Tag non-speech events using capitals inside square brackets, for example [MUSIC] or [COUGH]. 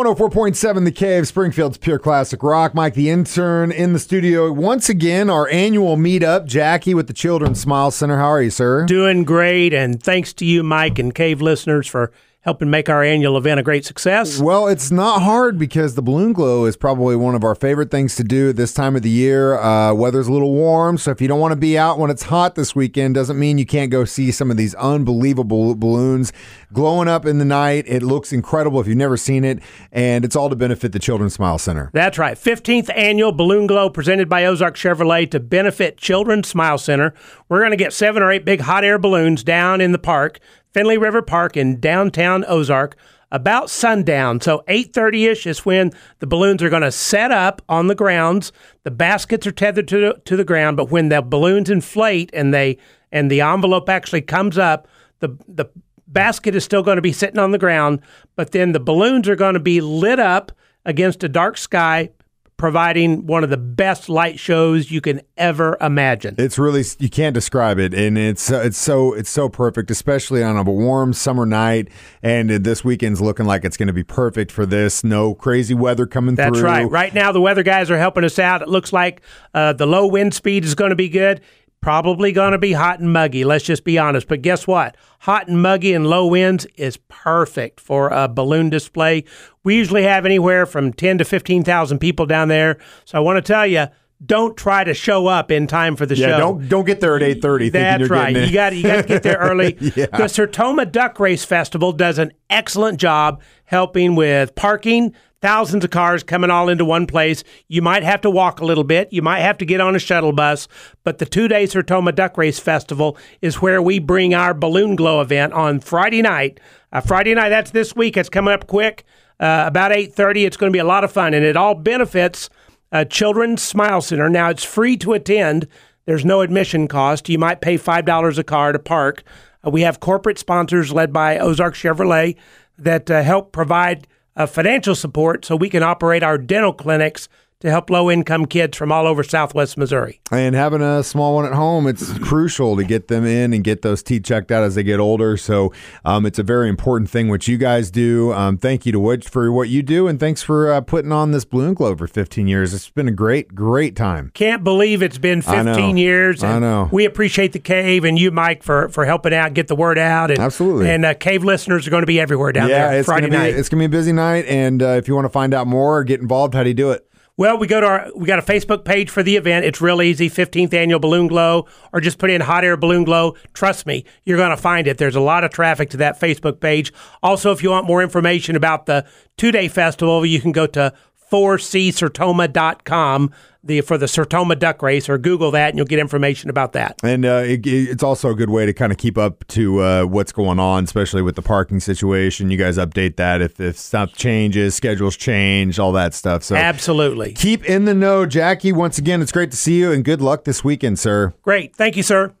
104.7 The Cave, Springfield's Pure Classic Rock. Mike, the intern, in the studio. Once again, our annual meetup. Jackie with the Children's Smile Center. How are you, sir? Doing great. And thanks to you, Mike, and Cave listeners for helping make our annual event a great success. Well, it's not hard because the balloon glow is probably one of our favorite things to do this time of the year. Uh, weather's a little warm, so if you don't want to be out when it's hot this weekend, doesn't mean you can't go see some of these unbelievable balloons glowing up in the night. It looks incredible if you've never seen it, and it's all to benefit the Children's Smile Center. That's right. 15th annual Balloon Glow presented by Ozark Chevrolet to benefit Children's Smile Center. We're going to get seven or eight big hot air balloons down in the park. Finley River Park in downtown Ozark about sundown. So 8:30ish is when the balloons are going to set up on the grounds. The baskets are tethered to the, to the ground, but when the balloons inflate and they and the envelope actually comes up, the the basket is still going to be sitting on the ground, but then the balloons are going to be lit up against a dark sky providing one of the best light shows you can ever imagine. It's really you can't describe it, and it's uh, it's so it's so perfect, especially on a warm summer night. And this weekend's looking like it's going to be perfect for this. No crazy weather coming That's through. That's right. Right now, the weather guys are helping us out. It looks like uh, the low wind speed is going to be good. Probably going to be hot and muggy. Let's just be honest. But guess what? Hot and muggy and low winds is perfect for a balloon display. We usually have anywhere from 10 to 15,000 people down there. So I want to tell you, don't try to show up in time for the Yeah, show. don't don't get there at eight thirty. That's right. You got you got to get there early. [LAUGHS] Yeah. The Sertoma Duck Race Festival does an excellent job helping with parking. Thousands of cars coming all into one place. You might have to walk a little bit. You might have to get on a shuttle bus. But the two day Sertoma Duck Race Festival is where we bring our balloon glow event on Friday night. Uh, Friday night, that's this week. It's coming up quick. Uh, about 8.30. It's going to be a lot of fun. And it all benefits uh, Children's Smile Center. Now, it's free to attend. There's no admission cost. You might pay $5 a car to park. Uh, we have corporate sponsors led by Ozark Chevrolet that uh, help provide uh, financial support so we can operate our dental clinics to help low income kids from all over Southwest Missouri. And having a small one at home, it's crucial to get them in and get those teeth checked out as they get older. So um, it's a very important thing what you guys do. Um, thank you to Wedge for what you do, and thanks for uh, putting on this balloon glow for 15 years. It's been a great, great time. Can't believe it's been I know. 15 years. I know. We appreciate the Cave and you, Mike, for, for helping out, get the word out. And, Absolutely. And uh, Cave listeners are going to be everywhere down yeah, there it's Friday gonna be night. it's gonna be a busy night. And uh, if you want to find out more or get involved, how do you do it? Well, we go to our we got a Facebook page for the event. It's real easy, 15th annual balloon glow, or just put in hot air balloon glow. Trust me, you're going to find it. There's a lot of traffic to that Facebook page. Also, if you want more information about the two day festival, you can go to 4csertoma.com the, for the Sertoma Duck Race, or Google that and you'll get information about that. And uh, it, it's also a good way to kind of keep up to uh, what's going on, especially with the parking situation. You guys update that if, if stuff changes, schedules change, all that stuff. So Absolutely. keep in the know, Jackie. Once again, it's great to see you and good luck this weekend, sir. Great. Thank you, sir.